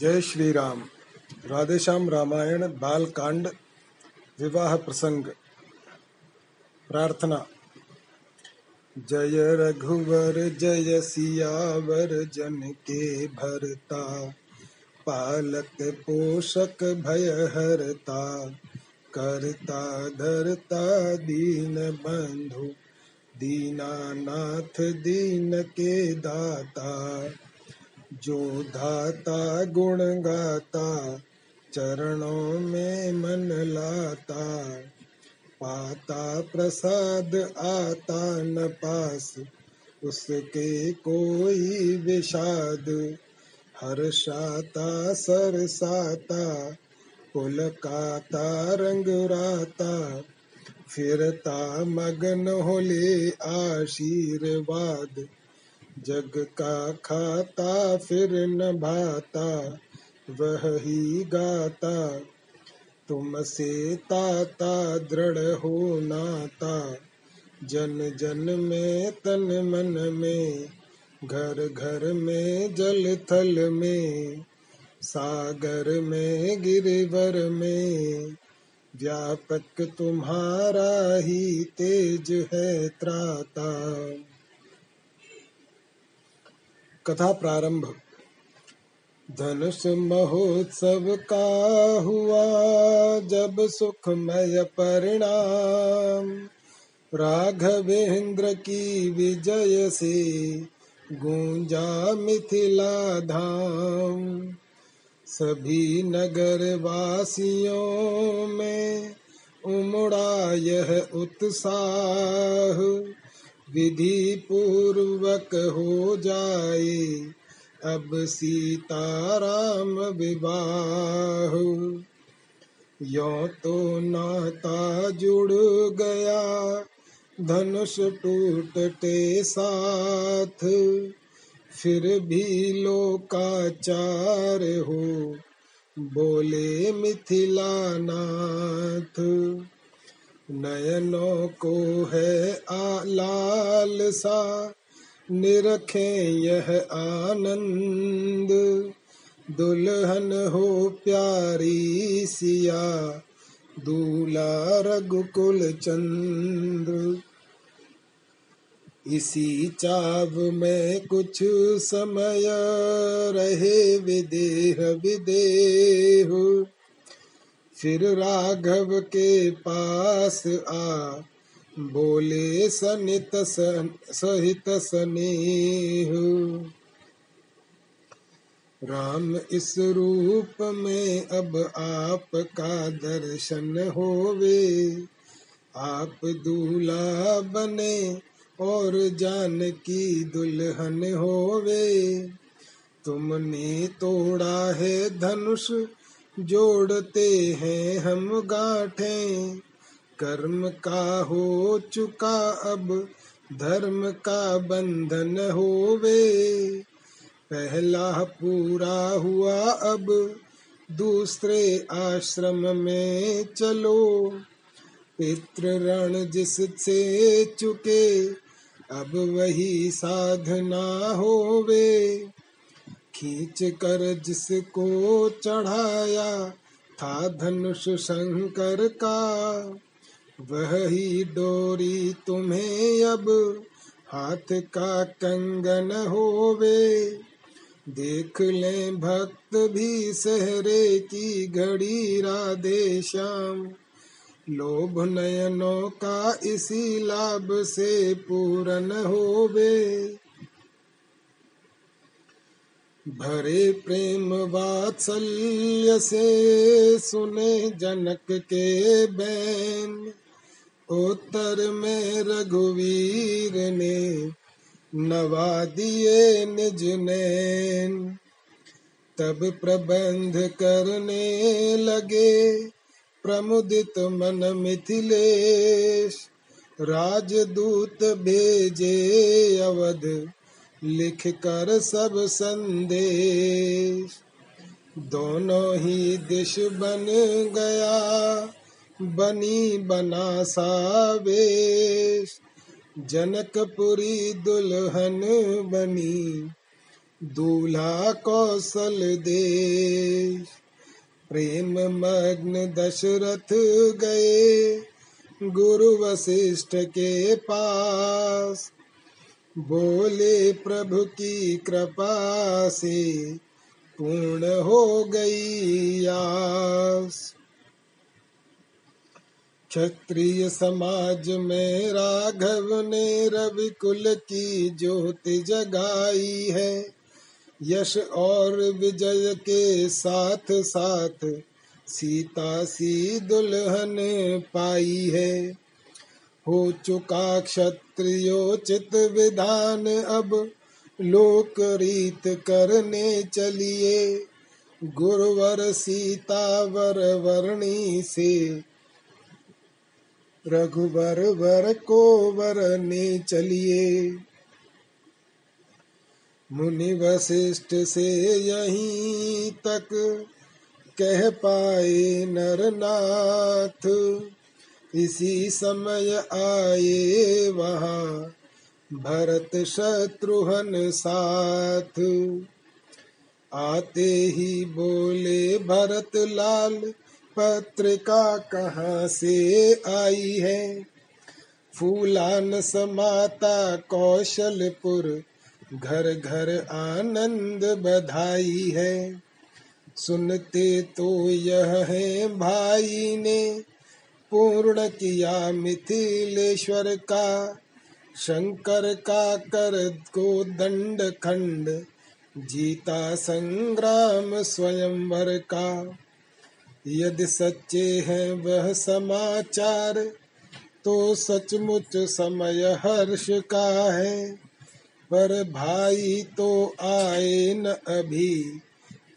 जय श्री राम राधेश्याम रामायण बाल कांड विवाह प्रसंग। प्रार्थना। जय रघुवर, जय सियावर जन के भरता। पालक पोषक भय हरता करता धरता दीन बंधु। दीनानाथ दीन के दाता। जो धाता गुण गाता, चरणों में मन लाता। पाता प्रसाद आता न पास, उसके कोई विषाद। हर्षाता सरसाता पुलकाता रंग राता। फिरता मगन होले आशीर्वाद। जग का खाता फिर न भाता, वह ही गाता। तुमसे ताता दृढ़ हो नाता, जन जन में तन मन में, घर घर में जल थल में, सागर में गिरिवर में। व्यापक तुम्हारा ही तेज है त्राता। कथा प्रारंभ। धनुष महोत्सव का हुआ, जब सुखमय परिणाम। राघवेंद्र की विजय से गूंजा मिथिला धाम। सभी नगर वासियों में उमड़ा यह उत्साह। विधि पूर्वक हो जाए, अब सीता राम विवाह। यो तो नाता जुड़ गया, धनुष टूटते साथ। फिर भी लोकाचार हो, बोले मिथिला नाथ। नयनों को है आलाल सा निरखे यह आनंद। दुल्हन हो प्यारी सिया, दूला रघुकुल चंद्र। इसी चाव में कुछ समय रहे विदेह विदेह। फिर राघव के पास आ। बोले सनित सन, सहित स्नेह। राम इस रूप में अब आपका दर्शन होवे। आप दूल्हा बने और जान की दुल्हन होवे। तुमने तोड़ा है धनुष जोड़ते हैं हम गाठे। कर्म का हो चुका अब, धर्म का बंधन होवे। पहला पूरा हुआ अब, दूसरे आश्रम में चलो। पितृ रण जिससे चुके, अब वही साधना होवे। खींच कर जिसको चढ़ाया था धनुष शंकर का, वह डोरी तुम्हें अब हाथ का कंगन होवे। देख ले भक्त भी सहरे की घड़ी राधे श्याम, लोभ नयनों का इसी लाभ से पूर्ण होवे। भरे प्रेम वात्सल्य से सुने जनक के बैन। उत्तर में रघुवीर ने नवा दिए निज नैन तब प्रबंध करने लगे प्रमुदित मन मिथिलेश। राजदूत भेजे अवध लिख कर सब संदेश। दोनों ही दिश बन गया, बनी बना सावेश। जनकपुरी दुल्हन बनी, दूल्हा कौशल देश। प्रेम मग्न दशरथ गए, गुरु वशिष्ठ के पास। बोले प्रभु की कृपा से पूर्ण हो गई आस। क्षत्रिय समाज में राघव ने रवि कुल की ज्योति जगाई है। यश और विजय के साथ साथ सीता सी दुल्हन पाई है। हो चुका क्षत्रियोचित विधान, अब लोक रीत करने चलिए। गुरुवर सीता वर वर्णी से, रघुवर वर को वरने चलिए। मुनि वशिष्ठ से यहीं तक कह पाए नरनाथ। इसी समय आए वहाँ भरत शत्रुहन साथ। आते ही बोले, भरत लाल, पत्रिका कहाँ से आई है? फूलान समाता कौशलपुर घर घर आनंद बधाई है। सुनते तो यह है भाई ने पूर्ण किया मिथिलेश्वर का, शंकर का कर को दंड खंड, जीता संग्राम स्वयंवर का। यदि सच्चे हैं वह समाचार तो सचमुच समय हर्ष का है। पर भाई तो आए न अभी,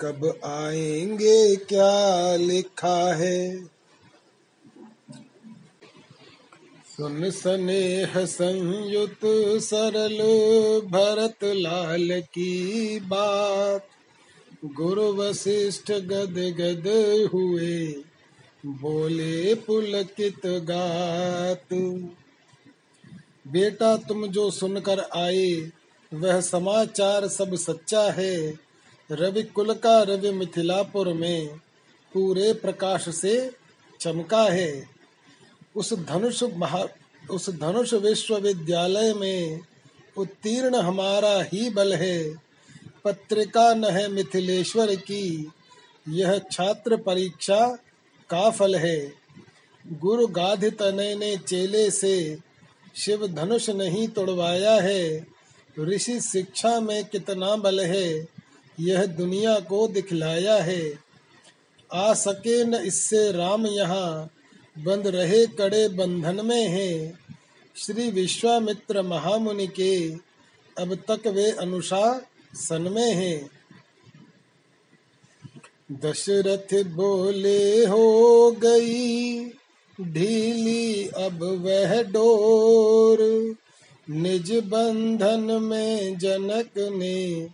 कब आएँगे क्या लिखा है? सुन स्नेह संयुत सरल भरत लाल की बात। गुरु वशिष्ठ गद गद हुए, बोले पुलकित गात। बेटा, तुम जो सुनकर आए, वह समाचार सब सच्चा है। रवि कुल का रवि मिथिलापुर में पूरे प्रकाश से चमका है। उस धनुष महा, उस धनुष विश्वविद्यालय में उत्तीर्ण हमारा ही बल है। पत्रिका न है मिथिलेश्वर की, यह छात्र परीक्षा का फल है। गुरु गाधित ने चेले से शिव धनुष नहीं तोड़वाया है। ऋषि शिक्षा में कितना बल है, यह दुनिया को दिखलाया है। आ सके न इससे राम यहाँ बंद रहे कड़े बंधन में है। श्री विश्वामित्र महामुनि के अब तक वे अनुशासन में हैं। दशरथ बोले, हो गई ढीली, अब वह डोर। निज बंधन में जनक ने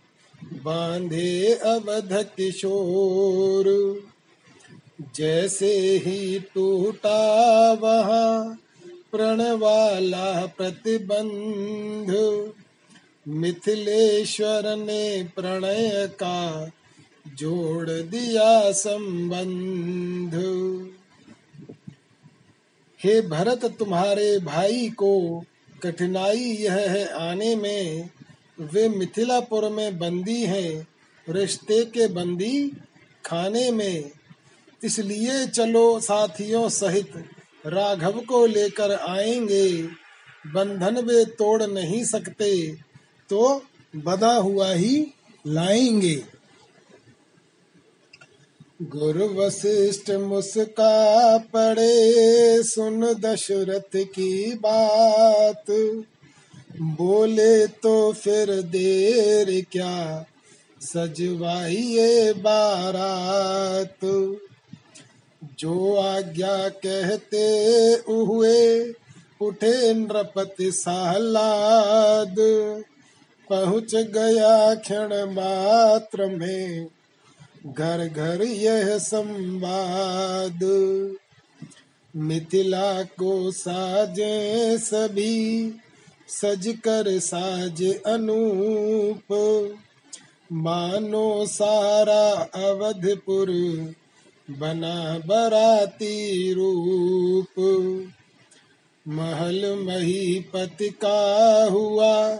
बांधे अवध किशोर। जैसे ही टूटा वहाँ प्रण वाला प्रतिबंध, मिथिलेश्वर ने प्रणय का जोड़ दिया संबंध। हे भरत, तुम्हारे भाई को कठिनाई यह है आने में। वे मिथिलापुर में बंदी हैं, रिश्ते के बंदी खाने में। इसलिए चलो साथियों सहित राघव को लेकर आएँगे। बंधन वे तोड़ नहीं सकते तो बदा हुआ ही लाएँगे। गुरु वशिष्ठ मुस्का पड़े, सुन दशरथ की बात। बोले तो फिर देर क्या, सजवाइए बारात। जो आज्ञा कहते हुए उठे नृपति सालाद पहुँच गया क्षण मात्र में। घर घर यह संवाद, मिथिला को साजे सभी, सज कर साज अनूप। मानो सारा अवधपुर बना बराती रूप। महल महीपति का हुआ,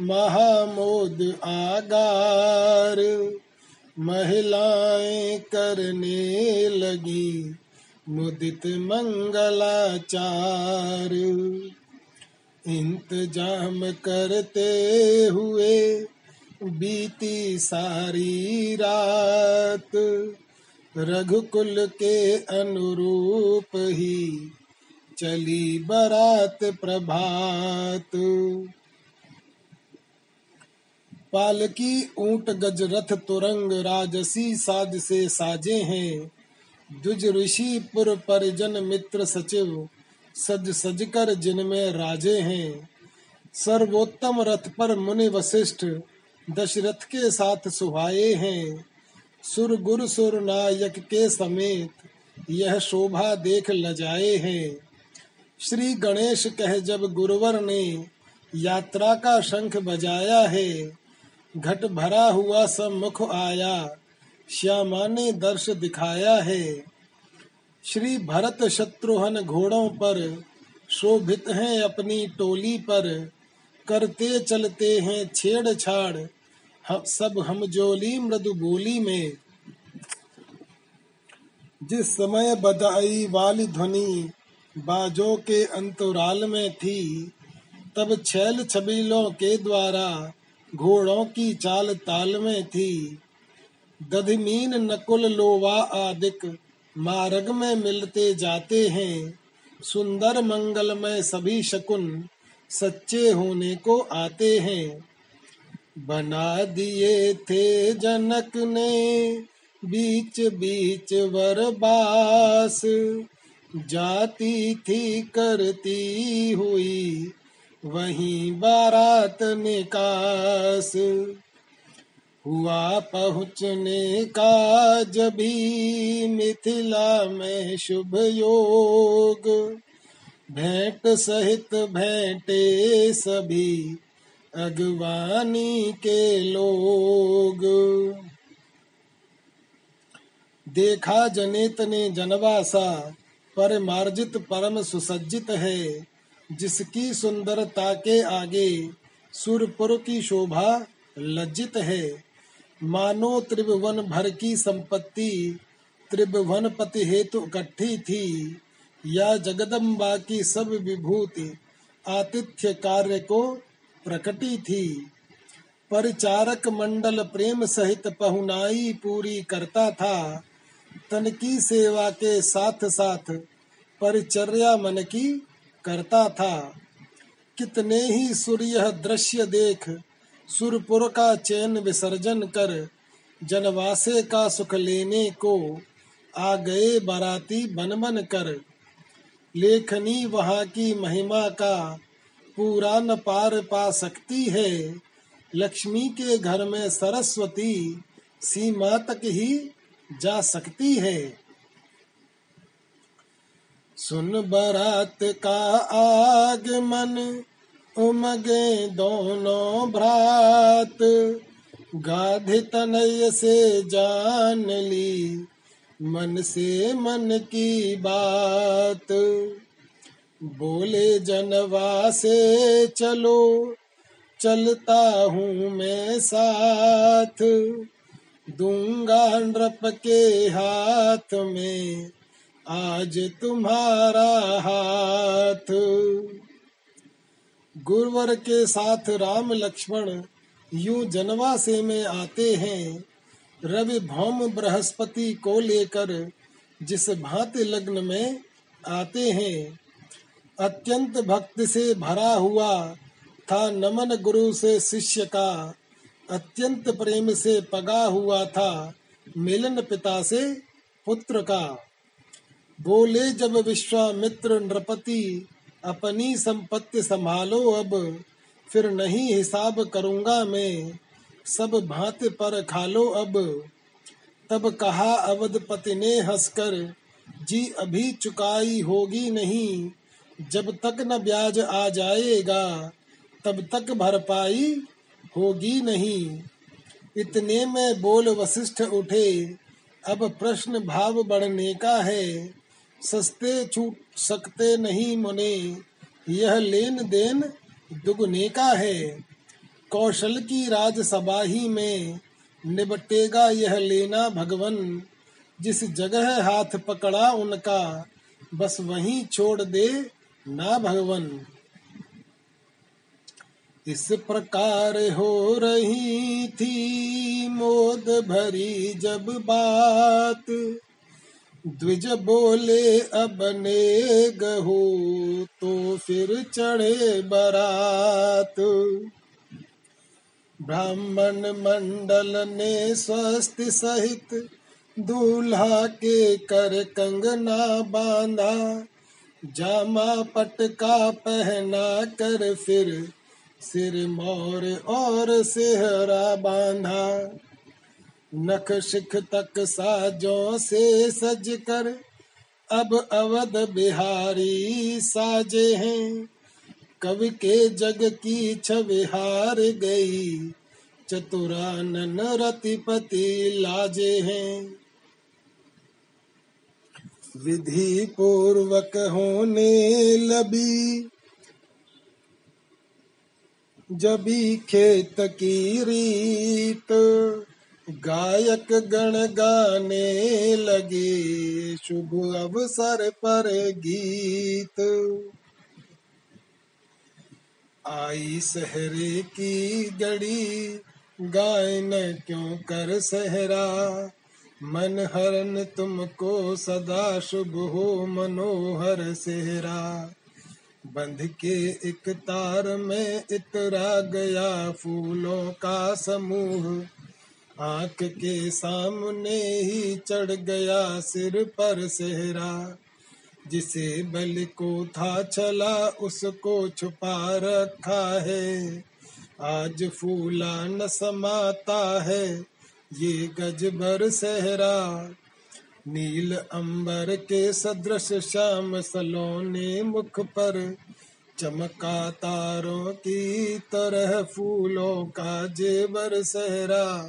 महामोद आगार। महिलाएँ करने लगी मुदित मंगलाचार। इंतज़ाम करते हुए बीती सारी रात रघुकुल के अनुरूप ही चली बरात प्रभात। पालकी ऊँट गज रथ तुरंग राजसी साज से साजे हैं। द्विज ऋषि पुर परिजन मित्र सचिव सज सज कर जिनमें राजे हैं। सर्वोत्तम रथ पर मुनि वशिष्ठ दशरथ के साथ सुहाए हैं। सुर गुर सुर नायक के समेत यह शोभा देख लजाए है। श्री गणेश कह जब गुरुवर ने यात्रा का शंख बजाया है, घट भरा हुआ सब मुख आया श्यामा ने दर्श दिखाया है। श्री भरत शत्रुघ्न घोड़ों पर शोभित हैं अपनी टोली पर, करते चलते हैं छेड़छाड़ हम सब हम जोली मृदु बोली में। जिस समय बधाई वाली ध्वनि बाजों के अंतराल में थी, तब छैल छबीलों के द्वारा घोड़ों की चाल ताल में थी। दधमीन नकुल लोवा आदिक मार्ग में मिलते जाते हैं। सुंदर मंगल में सभी शकुन सच्चे होने को आते हैं। बना दिए थे जनक ने, बीच बीच वरबास जाती थी, करती हुई, वहीं बारात निकास। हुआ पहुँचने का जभी मिथिला में शुभ योग। भेंट सहित भेंटे सभी अगवानी के लोग। देखा जनेत ने जनवासा पर मार्जित परम सुसज्जित है। जिसकी सुंदरता के आगे सुरपुर की शोभा लज्जित है। मानो त्रिभुवन भर की संपत्ति, त्रिभुवन पति हेतु इकट्ठी थी। या जगदम्बा की सब विभूति, आतिथ्य कार्य को प्रकटी थी। परिचारक मंडल प्रेम सहित पहुनाई पूरी करता था। तन की सेवा के साथ साथ परिचर्या मन की करता था। कितने ही सूर्य दृश्य देख, सुरपुर का चैन विसर्जन कर, जनवासे का सुख लेने को आ गए बाराती बन बन कर। लेखनी वहाँ की महिमा का पूरा न पार पा सकती है। लक्ष्मी के घर में सरस्वती सीमा तक ही जा सकती है। सुन बरात का आगमन, उमगे दोनों भ्रात। गाधे तनय से जान ली, मन से मन की बात। बोले जनवा से चलो। चलता हूँ मैं साथ। दूँगा नृप के हाथ में, आज तुम्हारा हाथ। गुरुवर के साथ राम लक्ष्मण यूँ जनवासे में आते हैं। रवि भौम बृहस्पति को लेकर जिस भांति लग्न में आते हैं अत्यंत भक्ति से भरा हुआ था नमन गुरु से शिष्य का। अत्यंत प्रेम से पगा हुआ था मिलन पिता से पुत्र का। बोले, जब विश्वामित्र नृपति अपनी संपत्ति संभालो अब, फिर नहीं हिसाब करूँगा मैं। सब भात पर खालो अब। तब कहा अवधपति ने हंसकर, जी अभी चुकाई होगी नहीं। जब तक न ब्याज आ जाएगा, तब तक भरपाई होगी नहीं। इतने में बोल वशिष्ठ उठे, अब प्रश्न भाव बढ़ने का है। सस्ते छूट सकते नहीं मुने, यह लेन देन दुगने का है। कौशल की राजसभा ही में निबटेगा यह लेना भगवन। जिस जगह हाथ पकड़ा उनका, बस वहीं छोड़ दे ना भगवन। इस प्रकार हो रही थी मोद भरी जब बात। द्विज बोले, अब ने गहो तो फिर चढ़े बरात। ब्राह्मण मंडल ने स्वस्थ सहित दूल्हा के कर कंगना बांधा। जामा पटका पहना कर फिर सिर मोर और सेहरा बांधा। नख शिख तक साजों से सज कर, अब अवध बिहारी साजे हैं। कवि के जग की छविहार गई, चतुरानन रतिपति लाजे हैं। विधि पूर्वक होने लबी। जबी खेत की रीत, गायक गण गाने लगे। शुभ अवसर पर गीत। आई सहरे की गड़ी गायन क्यों कर सहरा? मन हरन तुमको सदा शुभ हो मनोहर सेहरा। बंध के एक तार में इतरा गया फूलों का समूह। आँख के सामने ही चढ़ गया सिर पर सेहरा। जिसे बल को था चला उसको छुपा रखा है। आज फूला न समाता है। ये गज भर सहरा, नील अंबर के सदृश श्याम सलोने मुख पर, चमका तारों की तरह फूलों का जेवर सहरा।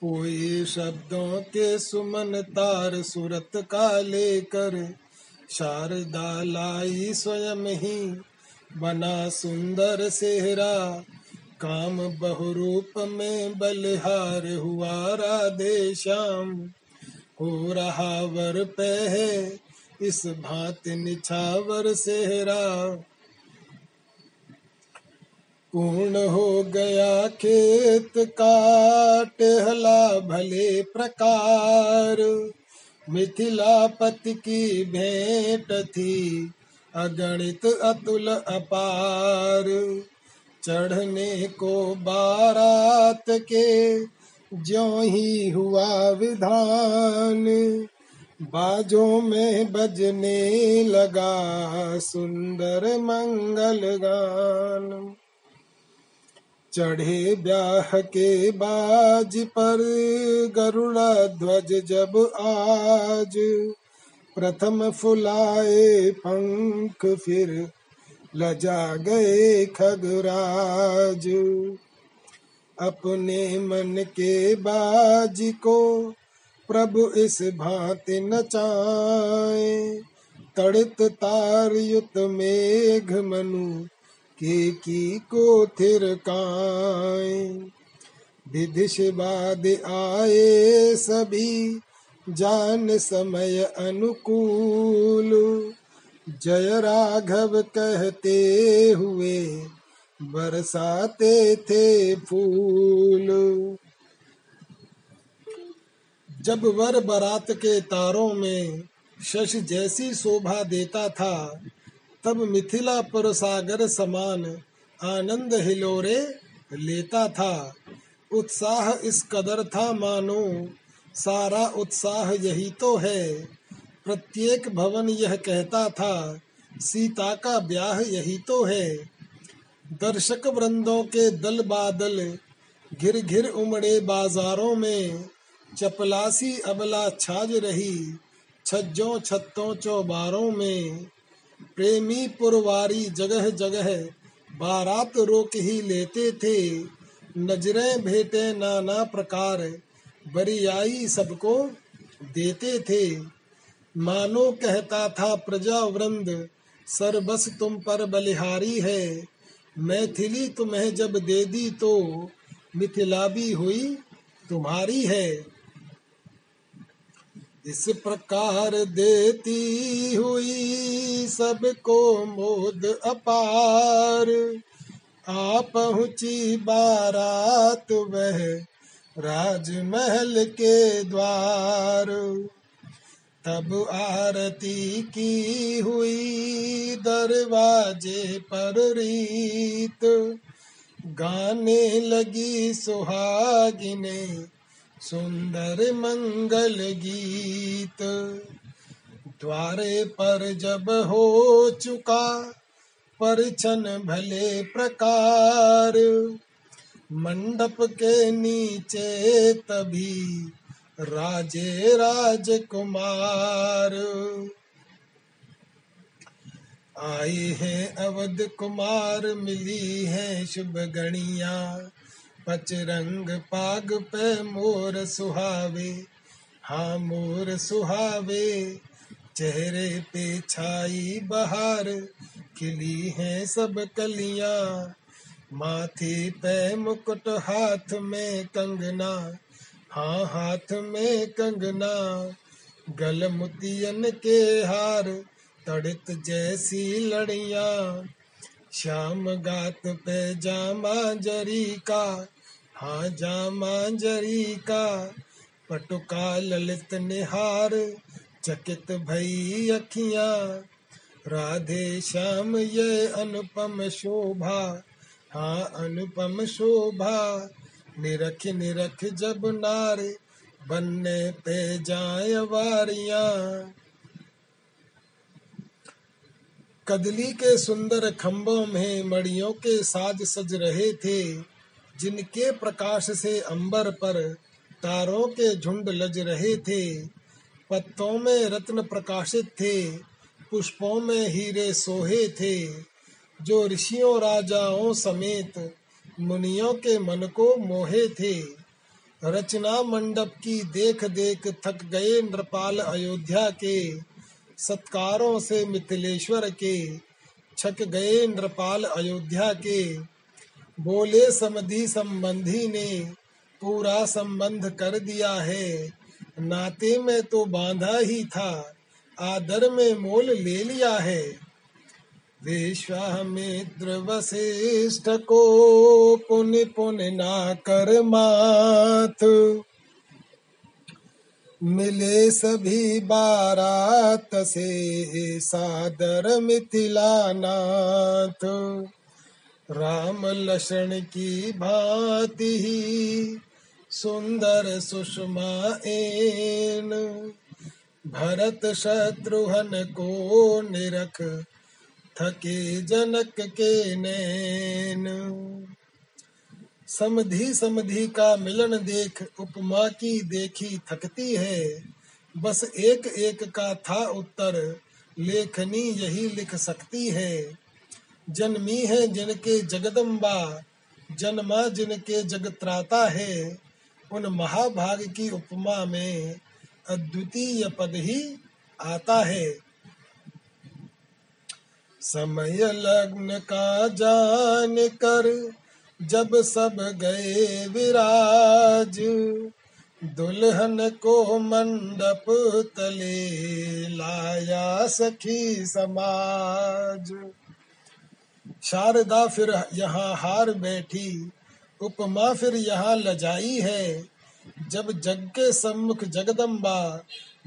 कोई शब्दों के सुमन तार सूरत का लेकर, शारदा लाई स्वयं ही बना सुंदर सेहरा। काम बहुरूप में बलिहार हुआ राधे श्याम। हो रहा वर पे है इस भात निछावर सेहरा। पूर्ण हो गया खेत काट, हला भले प्रकार। मिथिलापति की भेंट थी, अगणित अतुल अपार। चढ़ने को बारात के ज्यो ही हुआ विधान, बाजों में बजने लगा सुंदर मंगल गान। चढ़े ब्याह के बाज पर गरुड़ा ध्वज जब आज, प्रथम फुलाए पंख फिर लजा गए खगराज। अपने मन के बाज को प्रभु इस भांति नचाए। तड़ित तार युत मेघ मनु के की को थिरकाए विधिश बाद आए सभी जान समय अनुकूल। जय राघव कहते हुए बरसाते थे फूल। जब वर बारात के तारों में शश जैसी शोभा देता था, तब मिथिला पर सागर समान आनंद हिलोरे लेता था। उत्साह इस कदर था मानो, सारा उत्साह यही तो है। प्रत्येक भवन यह कहता था, सीता का ब्याह यही तो है। दर्शक वृंदों के दल बादल घिर घिर उमड़े बाजारों में। चपलासी अबला छाज रही छज्जों छत्तों चौबारों में। प्रेमी पुरवारी जगह जगह बारात रोक ही लेते थे। नज़रें भेटे नाना प्रकार, बरियाई सबको देते थे। मानो कहता था प्रजा वृंद सरबस तुम पर बलिहारी है। मैथिली तुम्हें जब दे दी तो मिथिला भी हुई तुम्हारी है। इस प्रकार देती हुई सबको मोद अपार। आ पहुँची बारात वह राजमहल के द्वार। तब आरती की हुई दरवाजे पर रीत। गाने लगी सुहागिने, सुंदर मंगल गीत। द्वारे पर जब हो चुका परछन भले प्रकार, मंडप के नीचे तभी राजे राजकुमार। आए हैं अवध कुमार, मिली है शुभ गणिया। पचरंग पाग पे मोर सुहावे हाँ मोर सुहावे। चेहरे पे छाई बहार, खिली है सब कलिया। माथे पे मुकुट हाथ में कंगना। हाँ हाथ में कंगना, गल मुतियन के हार, तड़ित जैसी लड़िया। श्याम गात पे जामा जरी का हाँ जामा जरी का। पटुका ललित निहार, चकित भई अखिया। राधे श्याम, ये अनुपम शोभा हाँ अनुपम शोभा। निरख निरख जब नारे बनने पे जाए वारियाँ। कदली के सुंदर खम्भों में मड़ियों के साज सज रहे थे, जिनके प्रकाश से अंबर पर तारों के झुंड लज रहे थे। पत्तों में रत्न प्रकाशित थे, पुष्पों में हीरे सोहे थे, जो ऋषियों राजाओं समेत मुनियों के मन को मोहे थे। रचना मंडप की देख देख थक गए नृपाल अयोध्या के। सत्कारों से मिथिलेश्वर के छक गए नृपाल अयोध्या के। बोले समधि संबंधी ने, पूरा संबंध कर दिया है। नाते में तो बांधा ही था, आदर में मोल ले लिया है। विश्वामित्र वशिष्ठ को पुन पुन ना कर माथ मिले सभी बारात से सादर मिथिला नाथ। राम लक्षण की भांति ही सुंदर सुषमा एन। भरत शत्रुघ्न को निरख थके जनक के नैन। समधि समधि का मिलन देख, उपमा की देखी थकती है। बस एक एक का था उत्तर, लेखनी यही लिख सकती है। जन्मी है जिनके जगदम्बा, जन्मा जिनके जगत्राता है। उन महाभाग की उपमा में अद्वितीय पद ही आता है। समय लग्न का जान कर जब सब गए विराज। दुल्हन को मंडप तले लाया सखी समाज। शारदा फिर यहाँ हार बैठी, उपमा फिर यहाँ लजाई है। जब जग के सम्मुख जगदम्बा,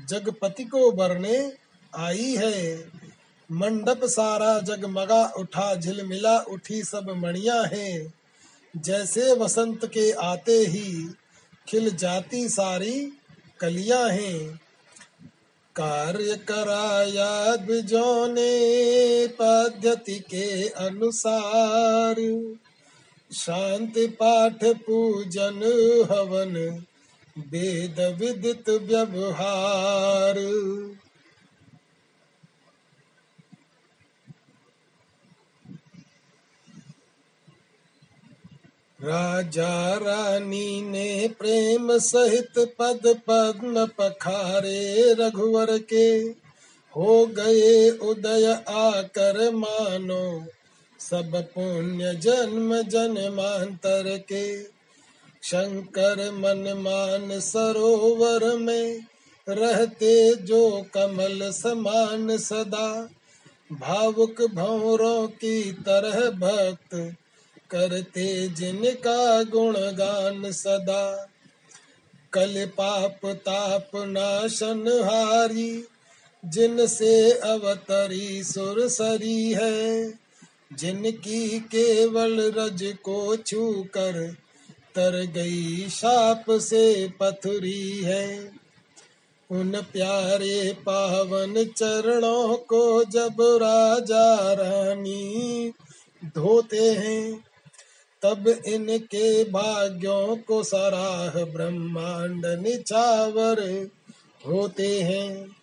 जगपति को बरने आई है। मंडप सारा जगमगा उठा झिलमिला उठी सब मणिया हैं। जैसे वसंत के आते ही खिल जाती सारी कलियाँ हैं। कार्य कराया द्विजों ने पद्धति के अनुसार। शांति पाठ पूजन हवन, वेद विदित व्यवहार। राजा रानी ने प्रेम सहित पद पद्म पखारे रघुवर के। हो गए उदय आकर मानो सब पुण्य जन्म जन्मांतर के। शंकर मन मान सरोवर में रहते जो कमल समान सदा। भावुक भौरों की तरह भक्त करते जिनका गुणगान सदा। कल पाप ताप नाशन हारी, जिनसे अवतरी सुरसरी है। जिनकी केवल रज को छू कर तर गई शाप से पथरी है। उन प्यारे पावन चरणों को जब राजा रानी धोते हैं तब इनके भाग्यों को सराह ब्रह्मांड निचावर होते हैं।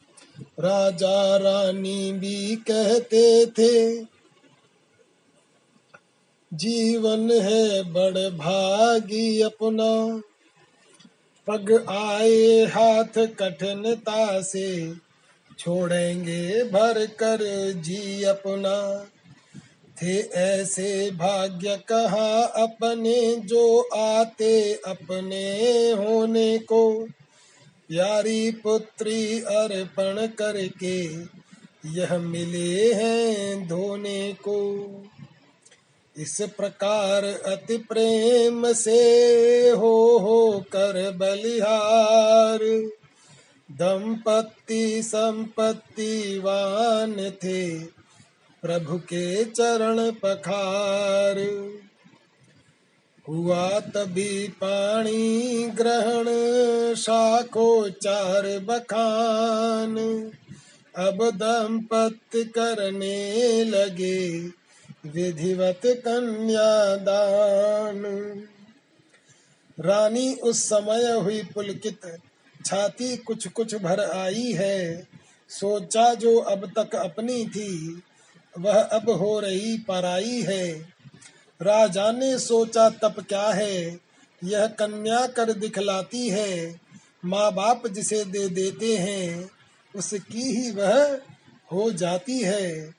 राजा रानी भी कहते थे, जीवन है बड़ भागी अपना। पग आए हाथ कठिनता से, छोड़ेंगे भर कर जी अपना। थे, ऐसे भाग्य कहा अपने जो आते अपने होने को। प्यारी पुत्री अर्पण करके यह मिले हैं धोने को। इस प्रकार अति प्रेम से हो हो कर बलिहार। दंपति संपत्तिवान थे प्रभु के चरण पखार। हुआ तभी पानी ग्रहण, शाखो चार बखान। अब दंपत करने लगे, विधिवत कन्यादान रानी उस समय हुई पुलकित, छाती कुछ कुछ भर आई है। सोचा जो अब तक अपनी थी वह अब हो रही पराई है। राजा ने सोचा, तब क्या है? यह कन्या कर दिखलाती है। माँ बाप जिसे दे देते हैं, उसकी ही वह हो जाती है।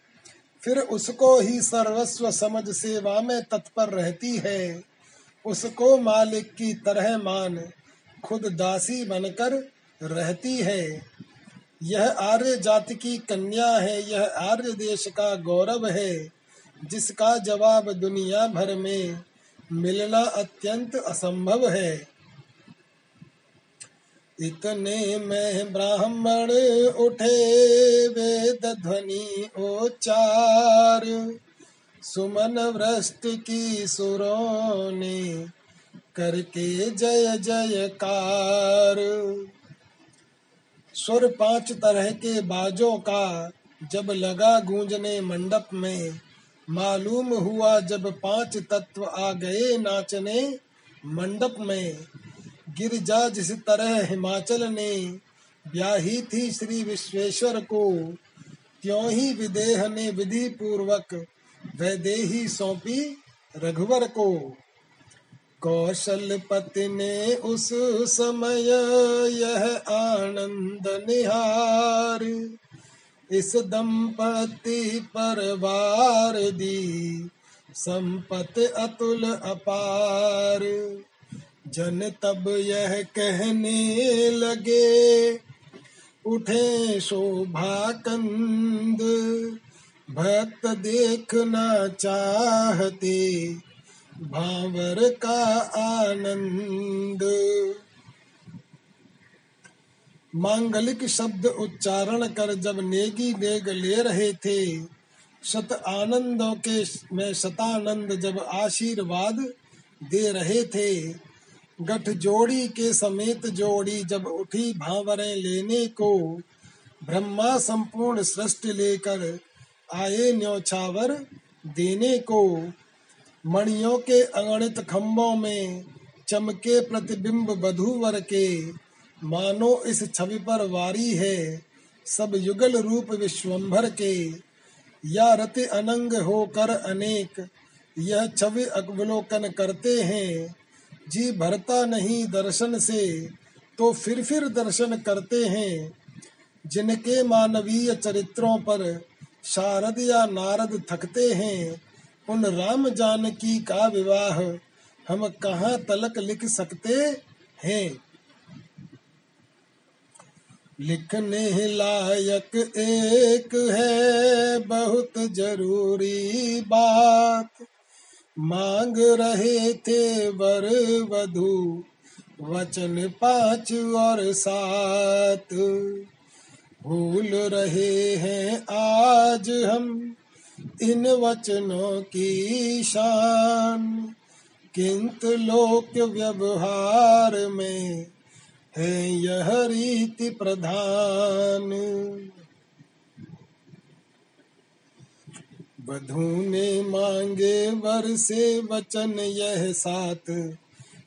फिर उसको ही सर्वस्व समझ सेवा में तत्पर रहती है। उसको मालिक की तरह मान, खुद दासी बनकर रहती है। यह आर्य जाति की कन्या है, यह आर्य देश का गौरव है, जिसका जवाब दुनिया भर में मिलना अत्यंत असंभव है। इतने में ब्राह्मण उठे, वेद ध्वनि उच्चार। सुमन वृष्ट की सुरों ने करके जय जयकार। सुर पाँच तरह के बाजों का जब लगा गूंजने मंडप में, मालूम हुआ जब पाँच तत्व आ गए नाचने मंडप में। गिरजा जिस तरह हिमाचल ने ब्याही थी श्री विश्वेश्वर को, त्यों ही विदेह ने विधि पूर्वक वैदेही सौंपी रघुवर को। कौशल पति ने उस समय यह आनंद निहार। इस दंपति पर वार दी, संपत अतुल अपार। जन तब यह कहने लगे, उठे शोभा कंद भक्त देखना चाहते भावर का आनंद। मांगलिक शब्द उच्चारण कर जब नेगी नेग ले रहे थे शत आनंदों के में शतानंद जब आशीर्वाद दे रहे थे, गठ जोड़ी के समेत जोड़ी जब उठी भावरे लेने को, ब्रह्मा संपूर्ण सृष्टि लेकर आए न्योछावर देने को मणियों के अगणित खम्भों में चमके प्रतिबिंब बधुवर के, मानो इस छवि पर वारी है सब युगल रूप विश्वंभर के। या रति अनंग होकर अनेक, यह छवि अवलोकन करते हैं। जी भरता नहीं दर्शन से तो फिर फिर दर्शन करते हैं। जिनके मानवीय चरित्रों पर शारद या नारद थकते हैं उन राम जानकी का विवाह हम कहाँ तलक लिख सकते हैं? लिखने लायक एक है, बहुत ज़रूरी बात। मांग रहे थे वर वधु, वचन पाँच और सात। भूल रहे हैं आज हम इन वचनों की शान, किंतु लोक व्यवहार में है यह रीति प्रधान। बधू ने मांगे वर से वचन यह साथ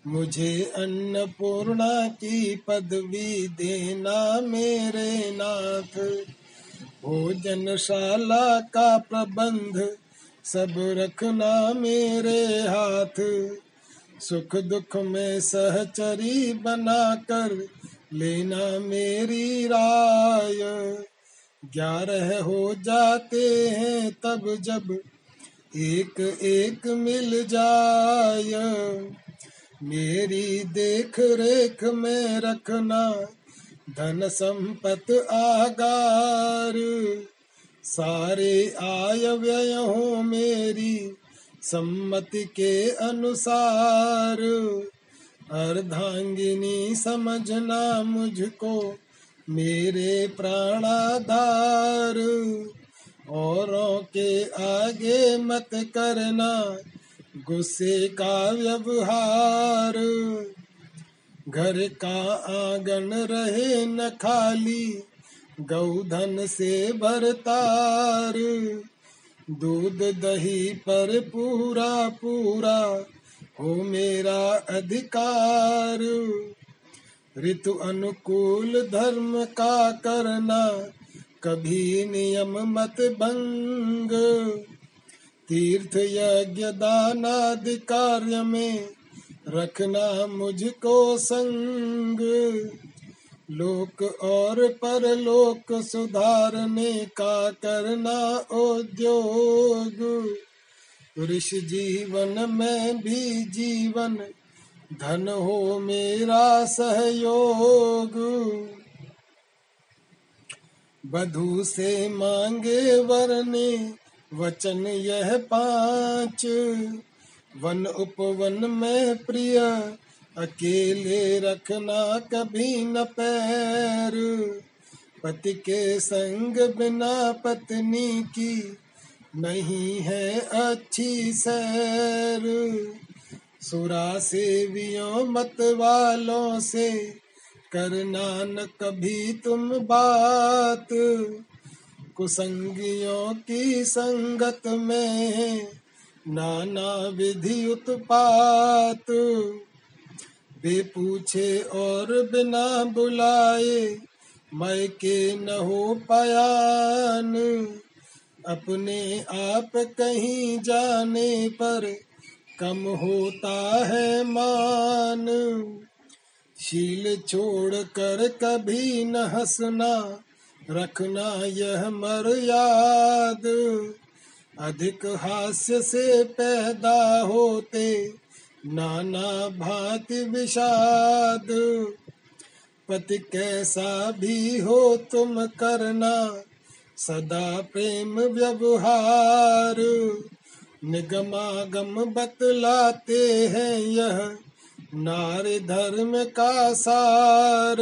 मुझे अन्नपूर्णा की पदवी देना मेरे नाथ। भोजनशाला का प्रबंध, सब रखना मेरे हाथ। सुख दुख में सहचरी बनाकर लेना मेरी राय। ग्यारह हो जाते हैं तब जब एक एक मिल जाय। मेरी देख रेख में रखना धन संपत आगार। सारे आय व्यय हो मेरी सम्मति के अनुसार। अर्धांगिनी समझना मुझको मेरे प्राणाधार। औरों के आगे मत करना गुस्से का व्यवहार। घर का आँगन रहे न खाली, गौधन से भरतार दूध दही पर पूरा पूरा हो मेरा अधिकार। ऋतु अनुकूल धर्म का करना, कभी नियम मत भंग। तीर्थ यज्ञ दानादि कार्य में रखना मुझको संग। लोक और परलोक सुधारने का करना उद्योग। ऋषि जीवन, में भी जीवन, धन हो मेरा सहयोग। बधु से मांगे वरने, वचन यह पाँच। वन उपवन में प्रिय, अकेले रखना कभी न पैर। पति के संग बिना पत्नी की नहीं है अच्छी सैर। सुरा सेवियों मत वालों से करना न कभी तुम बात। कुसंगियों की संगत में नाना विधि उत्पात। बे पूछे और बिना बुलाए, मैं के न हो पयान। अपने आप कहीं जाने पर कम होता है मान। शील छोड़ कर कभी न हंसना, रखना यह मर्याद। अधिक हास्य से पैदा होते नाना भांति विषाद। पति कैसा भी हो तुम करना, सदा प्रेम व्यवहार। निगमागम बतलाते हैं यह नारी धर्म का सार।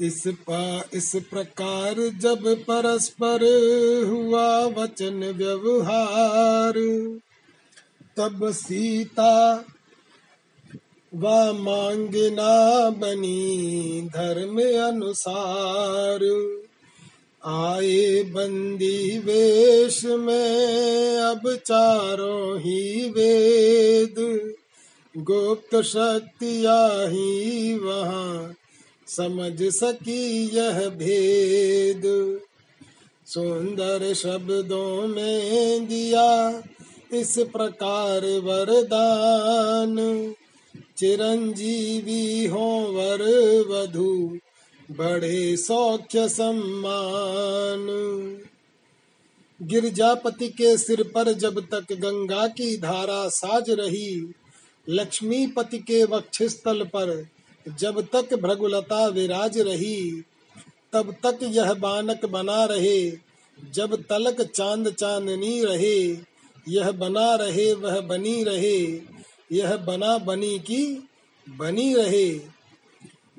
इस पा, इस प्रकार जब परस्पर हुआ वचन व्यवहार, तब सीता व मांगना बनी धर्म अनुसार। आए बंदी वेश में अब चारों ही वेद, गुप्त शक्तिया ही वहाँ समझ सकी यह भेद। सुंदर शब्दों में दिया इस प्रकार वरदान। चिरंजीवी हो वर वधु, बड़े सौख्य सम्मान। गिरजापति के सिर पर जब तक गंगा की धारा साज रही, लक्ष्मीपति के वक्षस्थल पर जब तक भृगुलता विराज रही, तब तक यह बानक बना रहे। जब तलक चाँद चांदनी रहे, यह बना रहे, वह बनी रहे। यह बना बनी की बनी रहे।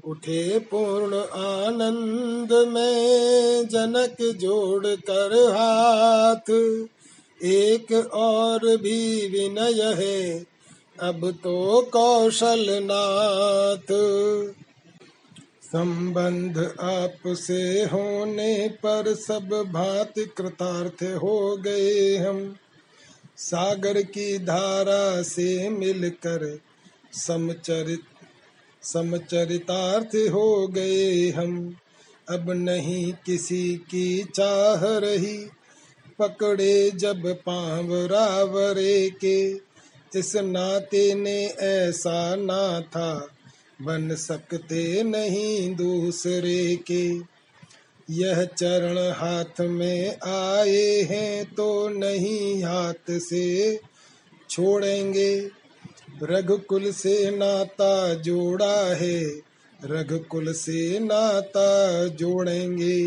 उठे पूर्ण आनंद में जनक जोड़ कर हाथ। एक और भी विनय है अब तो कौशल नाथ संबंध आपसे होने पर सब भांति कृतार्थ हो गए हम। सागर की धारा से मिलकर समचरित, समचरितार्थ हो गए हम। अब नहीं किसी की चाह रही, पकड़े जब पाव रावरे के। इस नाते ने ऐसा ना था, बन सकते नहीं दूसरे के। यह चरण हाथ में आए हैं तो नहीं हाथ से छोड़ेंगे। रघुकुल से नाता जोड़ा है, रघुकुल से नाता जोड़ेंगे।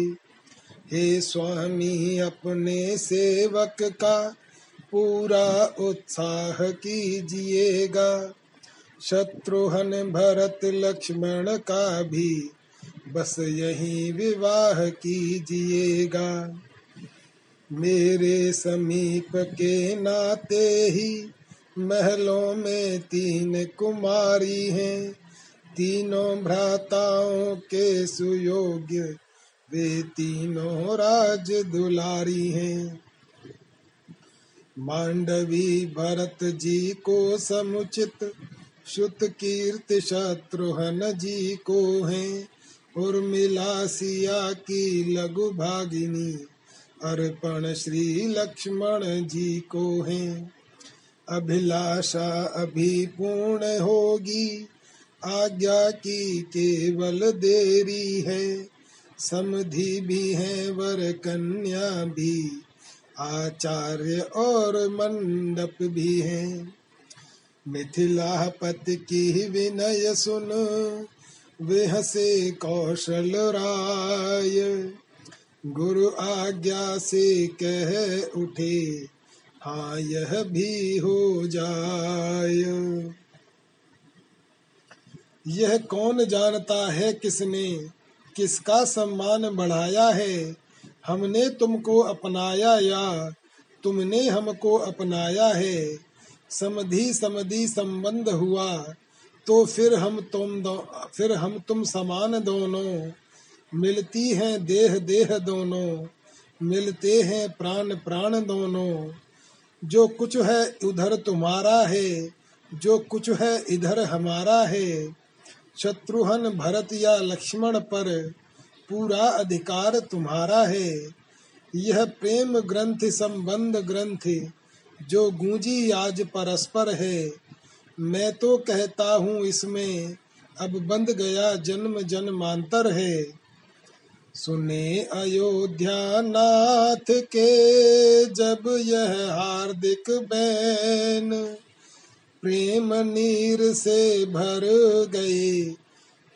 हे स्वामी, अपने सेवक का पूरा उत्साह कीजिएगा। शत्रुघ्न भरत लक्ष्मण का भी बस यही विवाह कीजिएगा। मेरे समीप के नाते ही महलों में तीन कुमारी हैं। तीनों भ्राताओं के सुयोग्य वे तीनों राज दुलारी हैं। मांडवी भरत जी को समुचित, शुत कीर्ति शत्रुघ्न जी को हैं। उर्मिला सिया की लघु भागिनी अर्पण श्री लक्ष्मण जी को है। अभिलाषा अभी पूर्ण होगी, आज्ञा की केवल देरी है। समधि भी है, वर कन्या भी। आचार्य और मंडप भी है। मिथिलापति की विनय सुन वे हसे कौशल राय। गुरु आज्ञा से कह उठे हाँ यह भी हो जाय यह कौन जानता है किसने, किसका सम्मान बढ़ाया है? हमने तुमको अपनाया या तुमने हमको अपनाया है। समधि समधि संबंध हुआ तो फिर हम तुम दो, फिर हम तुम समान दोनों। मिलती हैं देह देह दोनों, मिलते हैं प्राण प्राण दोनों। जो कुछ है उधर तुम्हारा है, जो कुछ है इधर हमारा है। शत्रुघ्न भरत या लक्ष्मण पर पूरा अधिकार तुम्हारा है। यह प्रेम ग्रंथ संबंध ग्रंथ जो गूंजी आज परस्पर है। मैं तो कहता हूँ इसमें अब बंद गया जन्म जन्मांतर है। सुने अयोध्या नाथ के जब यह हार्दिक बैन, प्रेम नीर से भर गए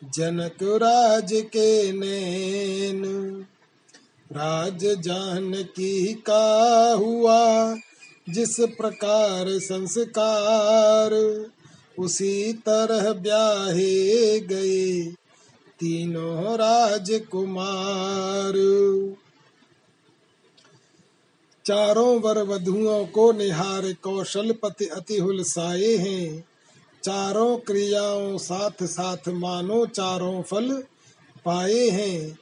जनक राज के नैन। राज जान की का हुआ, जिस प्रकार संस्कार, उसी तरह ब्याहे गए तीनों राजकुमार। चारों वर वधुओं को निहार कौशल पति अति हुलसाए हैं। चारों क्रियाओं साथ साथ मानो चारों फल पाए हैं।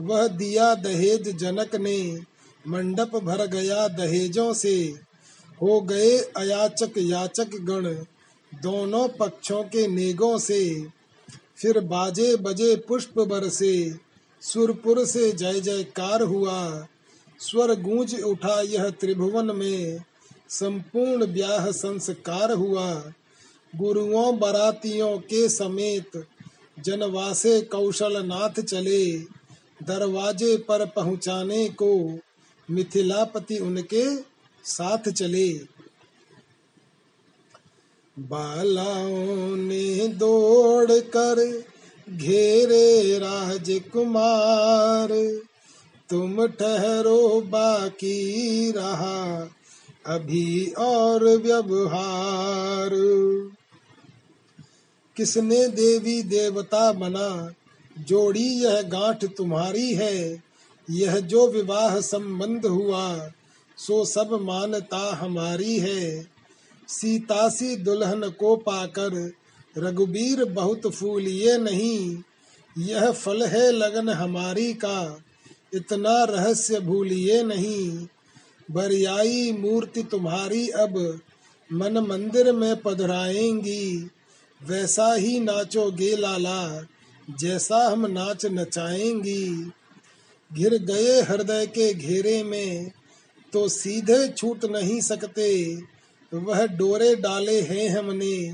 वह दिया दहेज जनक ने मंडप भर गया दहेजों से। हो गए अयाचक याचक गण दोनों पक्षों के नेगों से। फिर बाजे बजे पुष्प बरसे सुरपुर से जय जयकार हुआ। स्वर गूंज उठा यह त्रिभुवन में, संपूर्ण ब्याह संस्कार हुआ। गुरुओं बरातियों के समेत जनवासे कौशल नाथ चले। दरवाजे पर पहुँचाने को मिथिलापति उनके साथ चले। बालाओं ने दौड़ कर घेरे राजकुमार तुम ठहरो बाकी रहा अभी और व्यवहार। किसने देवी देवता बना? जोड़ी यह गांठ तुम्हारी है। यह जो विवाह संबंध हुआ, सो सब मानता हमारी है। सीतासी दुल्हन को पाकर रघुबीर बहुत फूलिए नहीं। यह फल है लगन हमारी का, इतना रहस्य भूलिए नहीं। बरियाई मूर्ति तुम्हारी अब मन मंदिर में पधराएँगी। वैसा ही नाचोगे लाला, जैसा हम नाच नचाएँगी। घिर गए हृदय के घेरे में तो सीधे छूट नहीं सकते। वह डोरे डाले हैं हमने,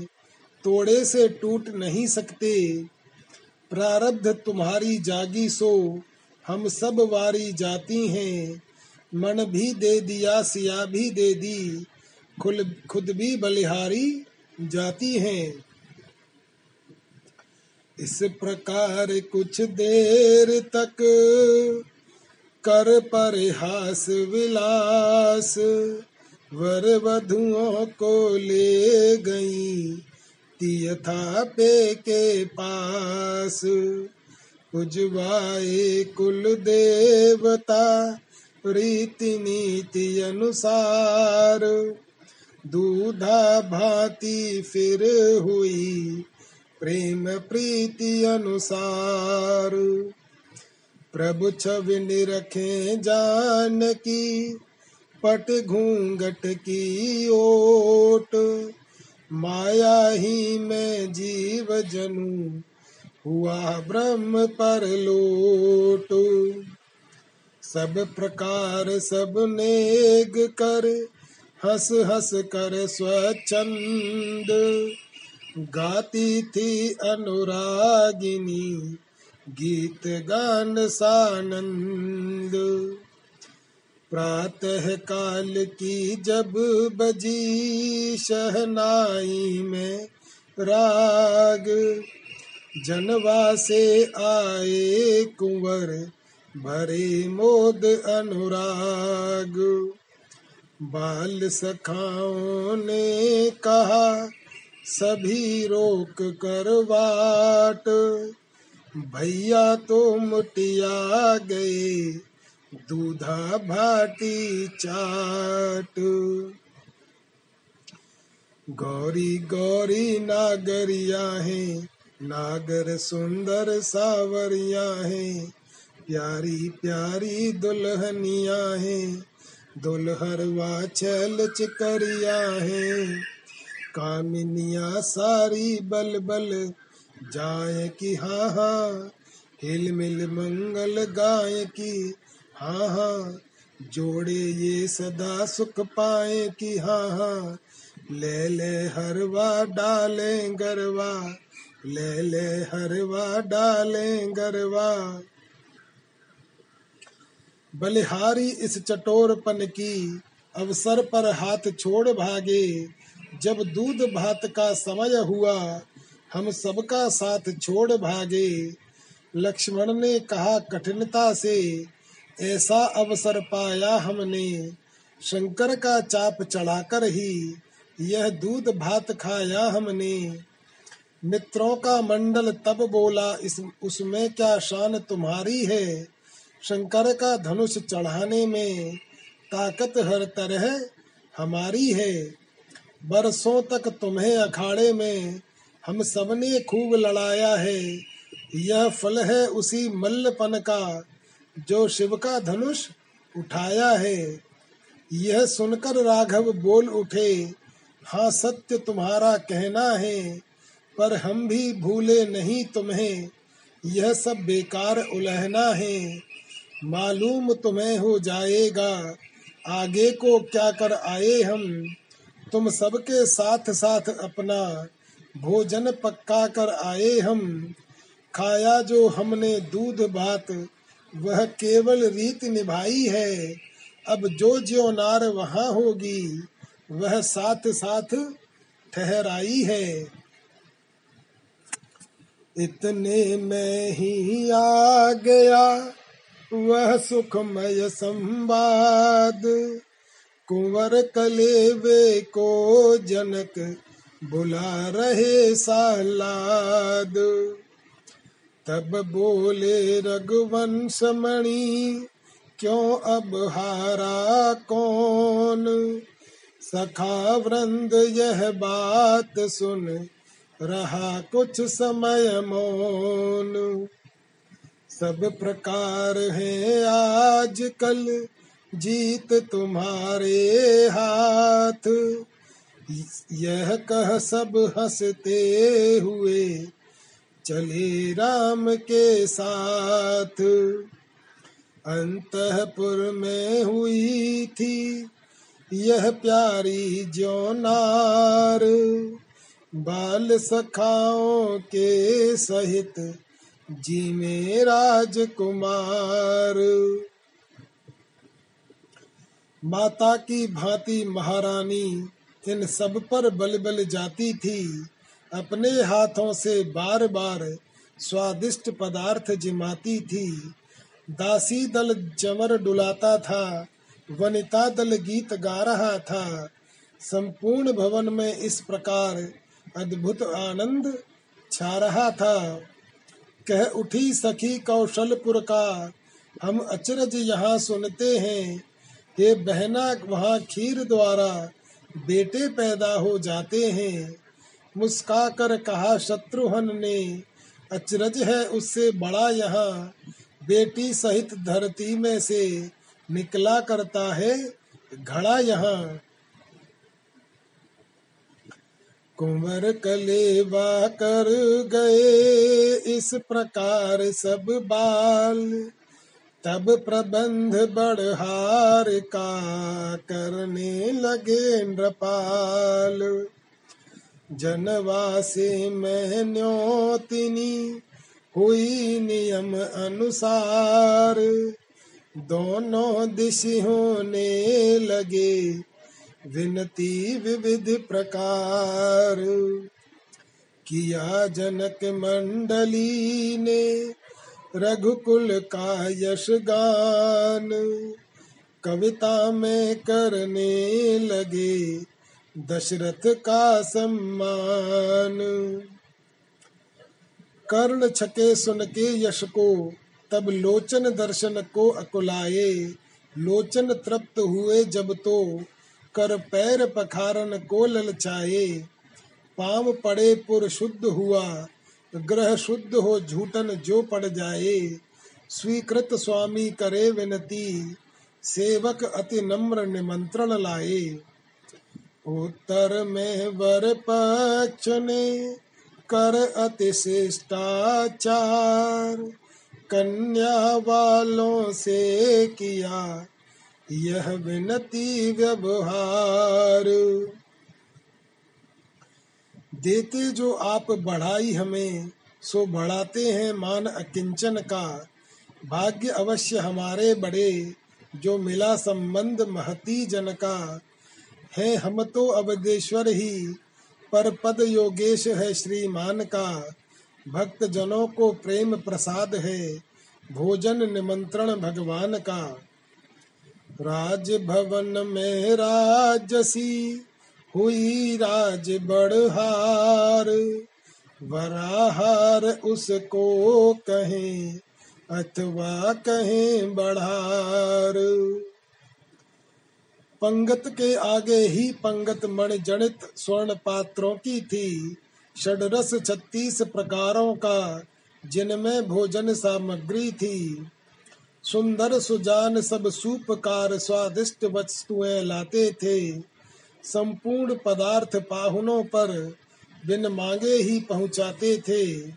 तोड़े से टूट नहीं सकते। प्रारब्ध तुम्हारी जागी सो, हम सब वारी जाती हैं। मन भी दे दिया, सिया भी दे दी, खुल खुद भी बलिहारी जाती हैं। इस प्रकार कुछ देर तक कर परिहास विलास, वर वधुओं को ले गई तीयथा पे के पास। उजवाए कुल देवता रीति नीति अनुसार, दूधा भांति फिर हुई प्रेम प्रीति अनुसार। प्रभु छवि निरखे जान की पट घूंघट की ओट। माया ही में जीव जनु, हुआ ब्रह्म पर लोट। सब प्रकार, सब नेग कर, हंस हंस कर स्वच्छंद। गाती थी अनुरागिनी, गीत गान सानंद। प्रातः काल की जब बजी शहनाई में राग, जनवा से आए कुंवर, भरे मोद अनुराग। बाल सखाओं ने कहा सभी रोक कर वाट भैया तो मुटिया गए, दूधा भाटी चाट। गौरी गौरी नागरिया है, नागर सुंदर सावरिया है। प्यारी प्यारी दुल्हनिया है, दुल्हरवा छल चिकरिया है। कामिनिया सारी बल बल जाए की हाँ हाँ हिल मिल मंगल गाय की हाँ हाँ जोड़े ये सदा सुख पाए की हाँ हाँ ले ले हरवा डाले गरवा, ले ले हरवा डाले गरवा। बलिहारी इस चटोरपन की, अवसर पर हाथ छोड़ भागे जब दूध भात का समय हुआ, हम सबका साथ छोड़ भागे। लक्ष्मण ने कहा, कठिनता से ऐसा अवसर पाया हमने। शंकर का चाप चढ़ाकर ही यह दूध भात खाया हमने। मित्रों का मंडल तब बोला, इस, उसमें क्या शान तुम्हारी है? शंकर का धनुष चढ़ाने में ताकत हर तरह हमारी है। बरसों तक तुम्हें अखाड़े में हम सबने खूब लड़ाया है। यह फल है उसी मल्लपन का, जो शिव का धनुष उठाया है। यह सुनकर राघव बोल उठे हाँ सत्य तुम्हारा कहना है, पर हम भी भूले नहीं तुम्हें। यह सब बेकार उलहना है। मालूम तुम्हें हो जाएगा, आगे को क्या कर आए हम। तुम सबके साथ साथ अपना भोजन पक्का कर आए हम। खाया जो हमने दूध भात वह केवल रीत निभाई है। अब जो ज्यो नार वहाँ होगी, वह साथ साथ ठहराई है। इतने में ही आ गया वह सुखमय संवाद। कुंवर कलेवे को जनक बुला रहे सालाद। तब बोले, रघुवंश मणि, क्यों अब हारा कौन? सखा वृंद, यह बात सुन, रहा कुछ समय मौन। सब प्रकार है आज कल जीत तुम्हारे हाथ। यह कह सब हँसते हुए, चले राम के साथ। अंतपुर में हुई थी यह प्यारी जो नार बाल सखाओं के सहित जी में राजकुमार। माता की भांति महारानी, इन सब पर बल बल जाती थी। अपने हाथों से बार बार स्वादिष्ट पदार्थ जिमाती थी। दासी दल जमर डुलाता था, वनिता दल गीत गा रहा था। संपूर्ण भवन में इस प्रकार अद्भुत आनंद छा रहा था। कह उठी सखी कौशलपुर का, हम अचरज यहाँ सुनते हैं। हे बहना वहाँ खीर द्वारा बेटे पैदा हो जाते हैं। मुस्का कर कहा शत्रुहन ने, अचरज है उससे बड़ा यहाँ। बेटी सहित धरती में से निकला करता है घड़ा यहाँ। कुंवर कलेवा कर गए इस प्रकार सब बाल। तब प्रबंध बढ़हार का करने लगे नृपाल। जनवासी में न्योतिनी हुई नियम अनुसार। दोनों दिश होने लगे, विनती विविध प्रकार। किया जनक मंडली ने रघुकुल का यश गान। कविता में करने लगे दशरथ का सम्मान। कर्ण छके सुन के यश को, तब लोचन दर्शन को अकुलाए। लोचन तृप्त हुए जब तो कर पैर पखारन को ललचाए पाम पड़े पुर शुद्ध हुआ ग्रह शुद्ध हो, झूठन जो पड़ जाए, स्वीकृत स्वामी करे विनती, सेवक अति नम्र निमंत्रण लाए। उत्तर में वर पक्ष ने कर अति शिष्टाचार, कन्या वालों से किया, यह विनती व्यवहार। देते जो आप बढ़ाई हमें, सो बढ़ाते हैं मान अकिंचन का। भाग्य अवश्य हमारे बड़े, जो मिला संबंध महती जन का। है हम तो अवधेश्वर ही, पर पद योगेश है श्रीमान का। भक्त जनों को प्रेम प्रसाद है, भोजन निमंत्रण भगवान का। राज भवन में राजसी हुई राज बढ़हार वराहार उसको कहें, अथवा कहें बढ़ार पंगत के आगे ही पंगत मण जनित स्वर्ण पात्रों की थी, षडरस छत्तीस प्रकारों का, जिनमें भोजन सामग्री थी। सुंदर सुजान सब सूपकार स्वादिष्ट वस्तुएँ लाते थे संपूर्ण पदार्थ पाहुनों पर बिन मांगे ही पहुंचाते थे।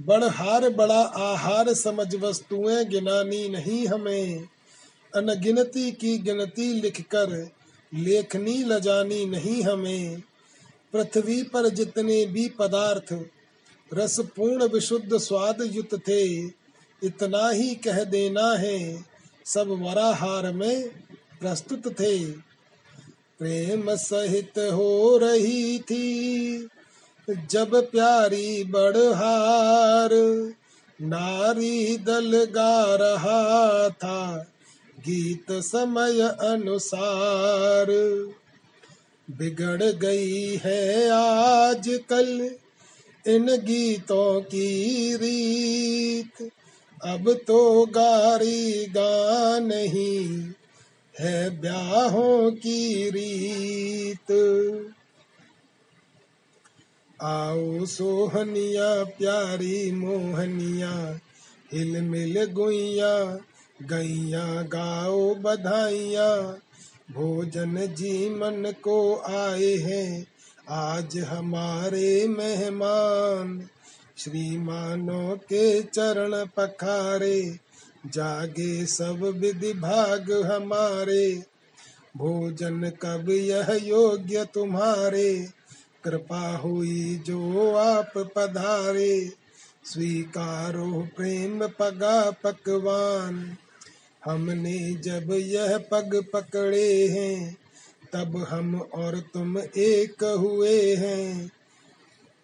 बड़हार बड़ा आहार समझ वस्तुएँ गिनानी नहीं हमें। अनगिनती की गिनती लिखकर लेखनी लजानी नहीं हमें। पृथ्वी पर जितने भी पदार्थ रसपूर्ण विशुद्ध स्वाद युक्त थे, इतना ही कह देना है, सब वराहार में प्रस्तुत थे। प्रेम सहित हो रही थी। जब प्यारी बड़हार नारी दल गा रहा था, गीत समय अनुसार। बिगड़ गई है आज कल इन गीतों की रीत। अब तो गारी गा नहीं है ब्याहों की रीत। आओ सोहनिया, प्यारी मोहनिया हिल मिल गुइया गैया गाओ बधाइया। भोजन जी मन को आए हैं आज हमारे मेहमान। श्रीमानों के चरण पखारे जागे सब विधि भाग हमारे। भोजन कब यह योग्य तुम्हारे? कृपा हुई जो आप पधारे। स्वीकारो प्रेम पगा पकवान। हमने जब यह पग पकड़े हैं, तब हम और तुम एक हुए हैं।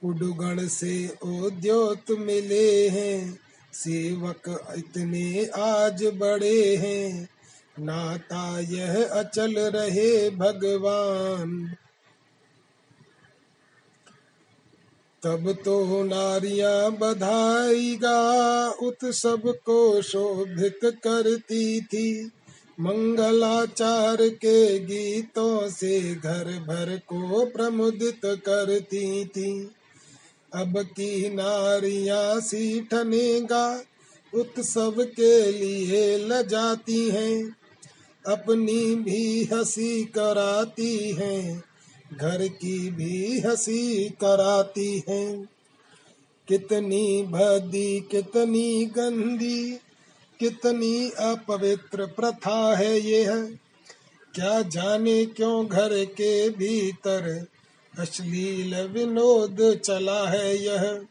उडुगण से उद्योत मिले हैं। सेवक इतने आज बड़े हैं। नाता यह अचल रहे भगवान। तब तो नारियाँ बधाईगा उत्सव को शोभित करती थी। मंगलाचार के गीतों से घर भर को प्रमुदित करती थी। अब की नारियाँ सीठनेगा उत्सव के लिए लजाती हैं, अपनी भी हँसी कराती हैं, घर की भी हँसी कराती हैं। कितनी भदी, कितनी गंदी, कितनी अपवित्र प्रथा है यह। क्या जाने क्यों घर के भीतर अश्लील विनोद चला है यह।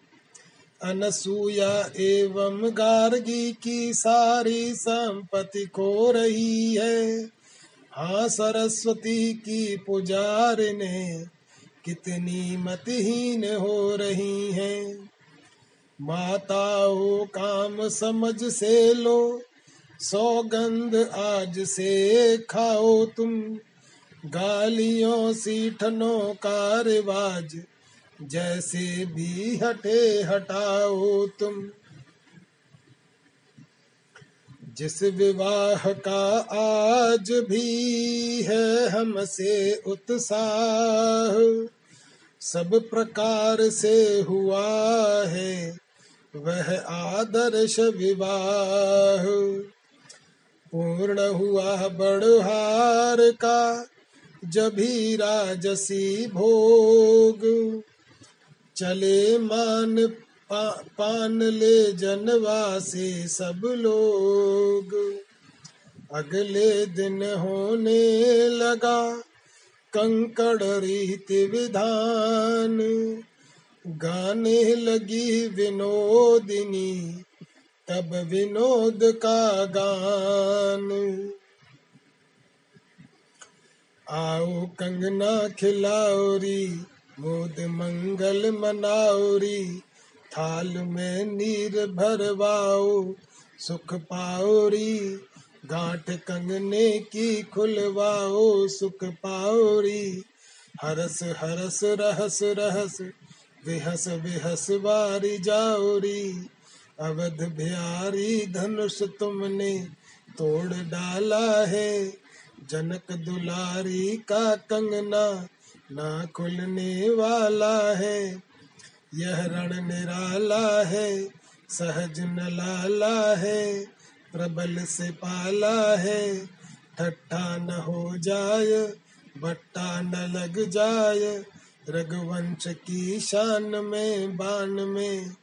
अनसुया एवं गार्गी की सारी संपत्ति खो रही है। हाँ सरस्वती की पुजार ने कितनी मतहीन हो रही है। माताओं काम समझ से लो, सौगंध आज से खाओ तुम। गालियों, सीठनों का रिवाज जैसे भी हटे हटाओ तुम। जिस विवाह का आज भी है हमसे उत्साह, सब प्रकार से हुआ है वह आदर्श विवाह। पूर्ण हुआ बड़हार का जभी राजसी भोग। चले मान पा, पान ले जनवा से सब लोग। अगले दिन होने लगा कंकड़ रीति विधान। गाने लगी विनोदिनी तब विनोद का गान। आओ कंगना खिलाओरी मोद मंगल मनाओरी, थाल में नीर भरवाओ, सुख पाओरी, गांठ कंगने की खुलवाओ, सुख पाओरी। हरस हरस, रहस रहस विहस विहस बारी जाओरी। अवध बिहारी धनुष तुमने तोड़ डाला है जनक दुलारी का कंगना ना खुलने वाला है। यह रण निराला है, सहज न लाला है, प्रबल से पाला है। ठट्ठा न हो जाय बट्टा न लग जाय रघुवंश की शान में बान में,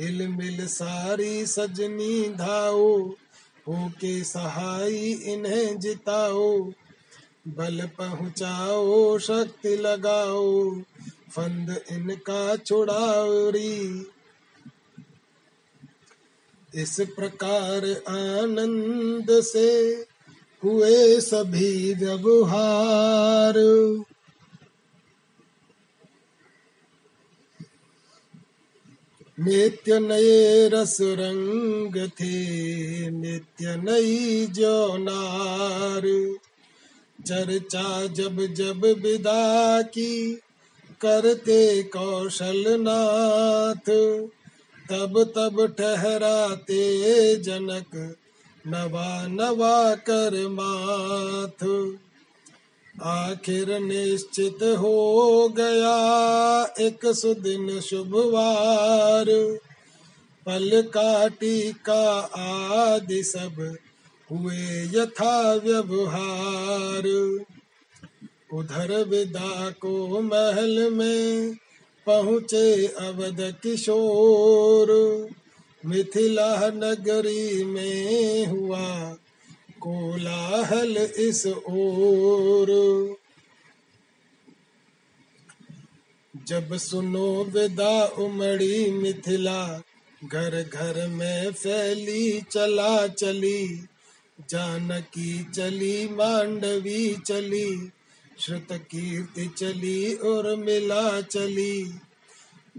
हिल मिल सारी सजनी धाओ। हो के सहाय इन्हें जिताओ, बल पहुँचाओ, शक्ति लगाओ, फंद इनका छुड़ाओरी। इस प्रकार आनंद से हुए सभी व्यवहार। नित्य नए रस रंग थे, नित्य नई जोनार चर्चा जब जब विदा की, करते कौशल नाथ। तब तब ठहराते जनक, नवा नवा कर माथ। आखिर निश्चित हो गया एक सुदिन शुभवार। पल का आदि सब हुए यथा व्यवहार। उधर विदा को महल में पहुँचे अवध किशोर। मिथिला नगरी में हुआ कोलाहल इस ओर। जब सुनो विदा उमड़ी मिथिला, घर घर में फैली, चला चली। जानकी चली, मांडवी चली। श्रुत कीर्ति चली और मिला चली।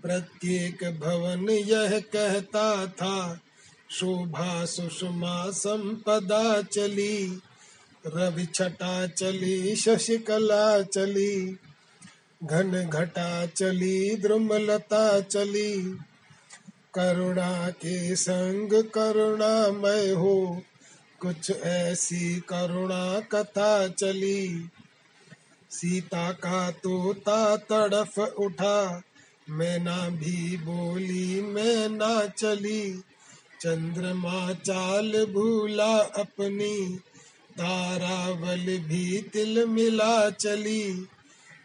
प्रत्येक भवन यह कहता था शोभा सुषमा संपदा चली, रवि छटा चली, शशिकला चली, घन घटा चली, द्रुमलता चली, करुणा के संग करुणामय हो, कुछ ऐसी करुणा कथा चली। सीता का तोता तड़फ उठा मैना भी बोली मैना चली चंद्रमा चाल भूला अपनी, तारावल भी तिल मिला चली।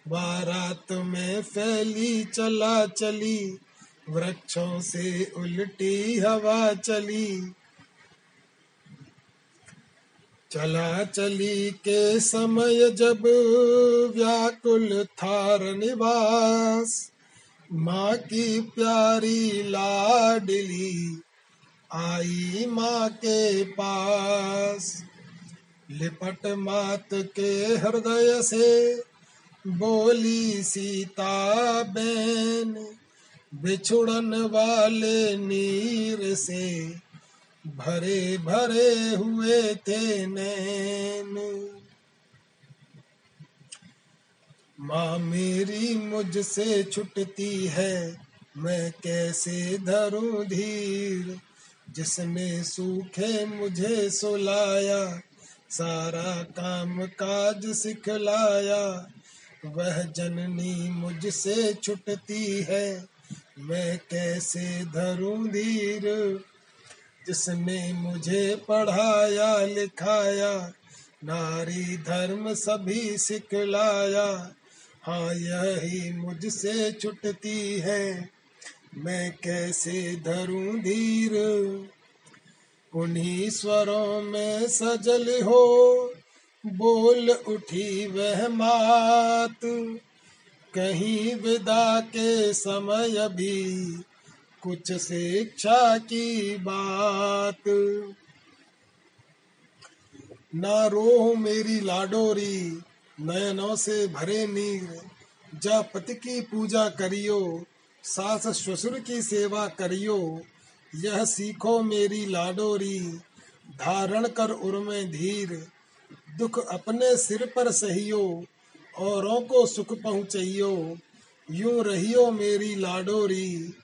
बारात में फैली, चला चली, वृक्षों से उल्टी हवा चली। चला चली के समय जब व्याकुल थार निवास माँ की प्यारी लाडली आई माँ के पास। लिपट मात के हृदय से बोली, सीता बैन बिछुड़न वाले नीर से भरे भरे हुए थे नैन। माँ मेरी मुझसे छुटती है, मैं कैसे धरू धीर? जिसने सूखे मुझे सुलाया सारा काम काज सिखलाया। वह जननी मुझसे छुटती है, मैं कैसे धरूं धीर? जिसने मुझे पढ़ाया, लिखाया, नारी धर्म सभी सिखलाया। हाँ यही मुझसे छुटती है। मैं कैसे धरूं धीर? उन्हीं स्वरों में सजल हो, बोल उठी वह मात। कहीं विदा के समय भी कुछ शिक्षा की बात। ना रो मेरी लाडोरी, नयनों से भरे नीर। जा पति की पूजा करियो सास ससुर की सेवा करियो, यह सीखो मेरी लाडोरी। धारण कर उर्मे धीर, दुख अपने सिर पर सहियो, औरों को सुख पहुँचइयो यूँ रहियो मेरी लाडोरी,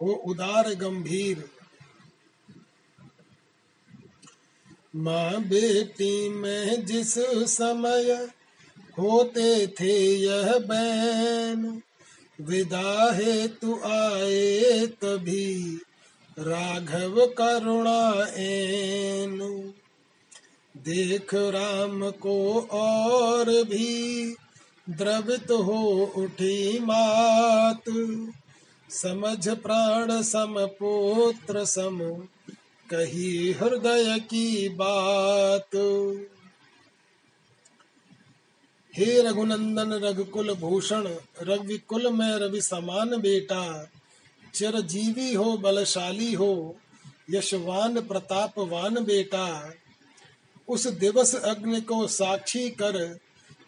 हो उदार गंभीर। माँ बेटी में जिस समय होते थे यह बैन विदा हेतु आए तभी राघव करुणा एन। देख राम को और भी। द्रवित हो उठी मात। समझ प्राण सम पुत्र सम। कही हृदय की बात। हे रघुनंदन रघुकुल भूषण रविकुल में रवि समान बेटा। चिरजीवी हो, बलशाली हो, यशवान प्रतापवान बेटा। उस दिवस अग्नि को साक्षी कर,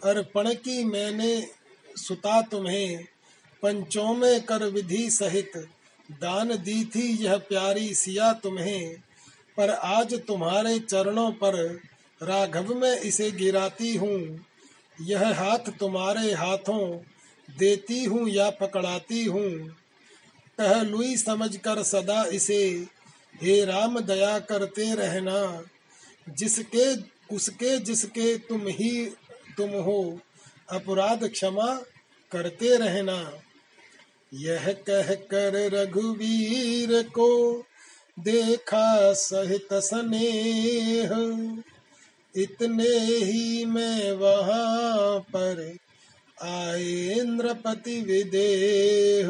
अर्पण की मैंने सुता तुम्हें। पंचों में कर विधि सहित दान दी थी यह प्यारी सिया तुम्हें। पर आज तुम्हारे चरणों पर राघव में इसे गिराती हूँ। यह हाथ तुम्हारे हाथों देती हूँ या पकड़ाती हूँ? पहलुई समझकर सदा इसे, हे राम, दया करते रहना। जिसके, उसके जिसके तुम ही तुम हो, अपराध क्षमा करते रहना। यह कह कर रघुवीर को देखा सहित स्नेह इतने ही में वहाँ पर आए इंद्रपति विदेह।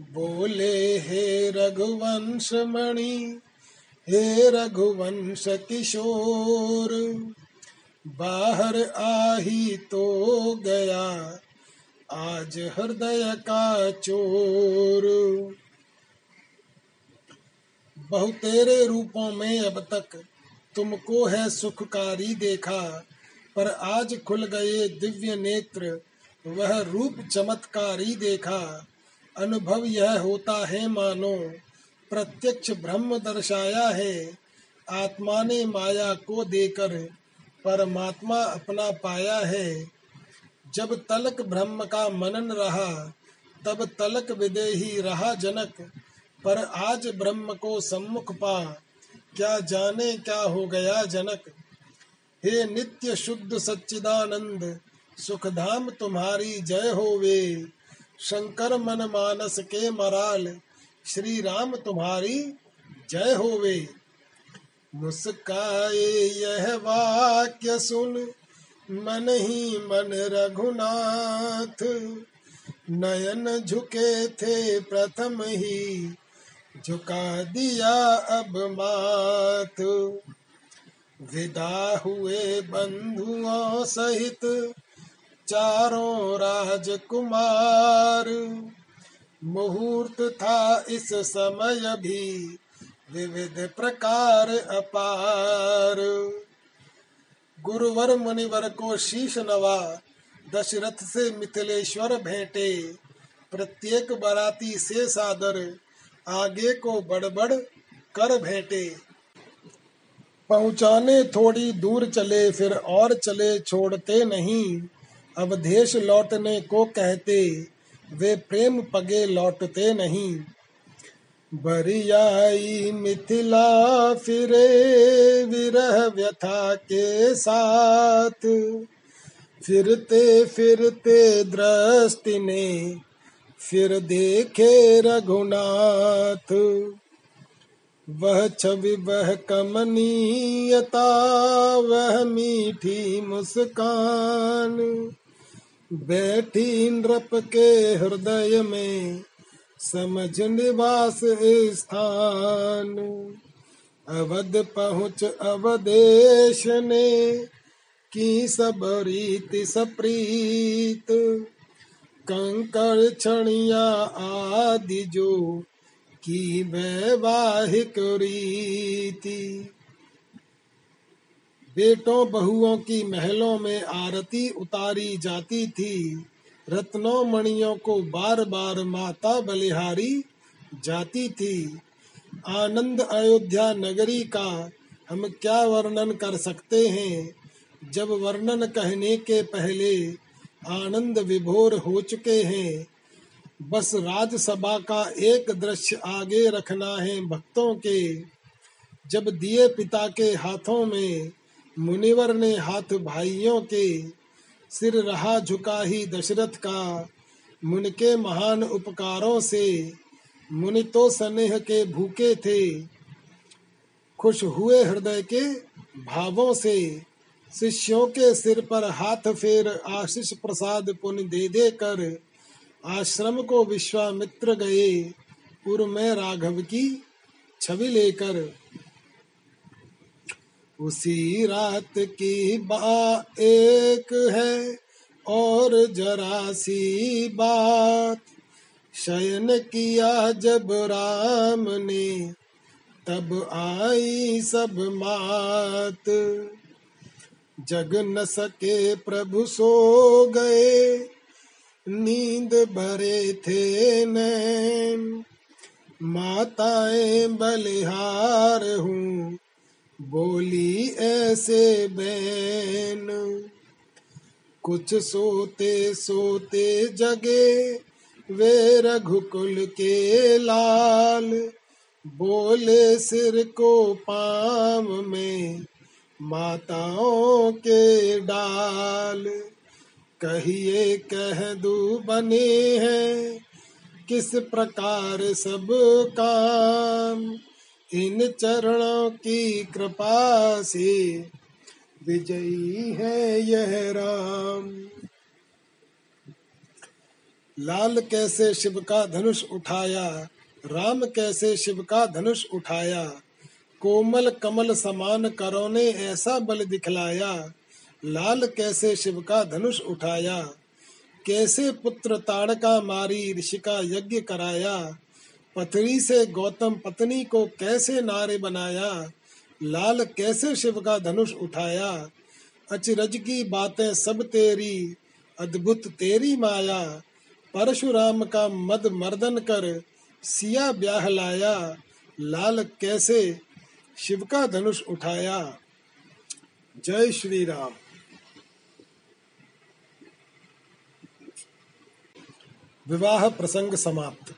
बोले, हे रघुवंश मणि, हे रघुवंश किशोर, बाहर आही तो गया, आज हृदय का चोर। बहुतेरे रूपों में अब तक तुमको है सुखकारी देखा, पर आज खुल गए दिव्य नेत्र, वह रूप चमत्कारी देखा। अनुभव यह होता है, मानो, प्रत्यक्ष ब्रह्म दर्शाया है, आत्मा ने माया को देकर परमात्मा अपना पाया है। जब तलक ब्रह्म का मनन रहा, तब तलक विदेही रहा जनक, पर आज ब्रह्म को सम्मुख पा क्या जाने क्या हो गया जनक? हे नित्य शुद्ध सच्चिदानंद, सुखधाम तुम्हारी जय होवे। शंकर मन मानस के मराल श्री राम तुम्हारी जय होवे। मुस्काए यह वाक्य सुन, मन ही मन रघुनाथ। नयन झुके थे प्रथम ही झुका दिया अब माथ विदा हुए बंधुओं सहित चारों राजकुमार। मुहूर्त था इस समय भी विविध प्रकार अपार। गुरुवर मुनिवर को शीश नवा, दशरथ से मिथिलेश्वर भेंटे, प्रत्येक बराती से सादर आगे को बड़बड़ कर भेंटे। पहुँचाने थोड़ी दूर चले, फिर और चले छोड़ते नहीं। अब देश लौटने को कहते, वे प्रेम पगे लौटते नहीं। बरियाई मिथिला फिरे, विरह व्यथा के साथ। फिरते फिरते दृष्टि ने फिर देखे रघुनाथ, वह छवि, वह कमनीयता, वह मीठी मुस्कान। बैठी नृप के हृदय में समझ निवास स्थान। अवध पहुँच अवदेश ने की सब रीति सप्रीत। कंकड़ छणिया आदि जो की वैवाहिक रीति। बेटों बहुओं की महलों में आरती उतारी जाती थी। रत्नों मणियों को बार बार माता बलिहारी जाती थी। आनंद अयोध्या नगरी का हम क्या वर्णन कर सकते हैं? जब वर्णन कहने के पहले आनंद विभोर हो चुके हैं। बस राजसभा का एक दृश्य आगे रखना है भक्तों के। जब दिए पिता के हाथों में, मुनिवर ने हाथ भाइयों के, सिर रहा झुका ही दशरथ का। मुन के महान उपकारों से, मुनि तो स्नेह के भूखे थे। खुश हुए हृदय के भावों से शिष्यों के सिर पर हाथ फेर आशीष प्रसाद पुण्य दे दे कर आश्रम को विश्वामित्र गए। पूर्व में राघव की छवि लेकर। उसी रात की बा एक है और जरा सी बात। शयन किया जब राम ने, तब आई सब मात। जग न सके प्रभु सो गए, नींद भरे थे नैन। माताएँ बलिहार हूँ, बोली ऐसे बैन। कुछ सोते सोते जगे वे रघुकुल के लाल, बोले सिर को पाम में माताओं के डाल कहिए, कह दू बने हैं। किस प्रकार सब काम? इन चरणों की कृपा से विजयी है यह राम। लाल कैसे शिव का धनुष उठाया? राम कैसे शिव का धनुष उठाया? कोमल कमल समान करो ने ऐसा बल दिखलाया। लाल कैसे शिव का धनुष उठाया? कैसे पुत्र ताड़का मारी ऋषि का यज्ञ कराया? पथरी से गौतम पत्नी को कैसे नारे बनाया? लाल कैसे शिव का धनुष उठाया? अचरज की बातें सब तेरी, अद्भुत तेरी माया। परशुराम का मद मर्दन कर सिया ब्याह लाया। लाल कैसे शिव का धनुष उठाया। जय श्री राम। विवाह प्रसंग समाप्त।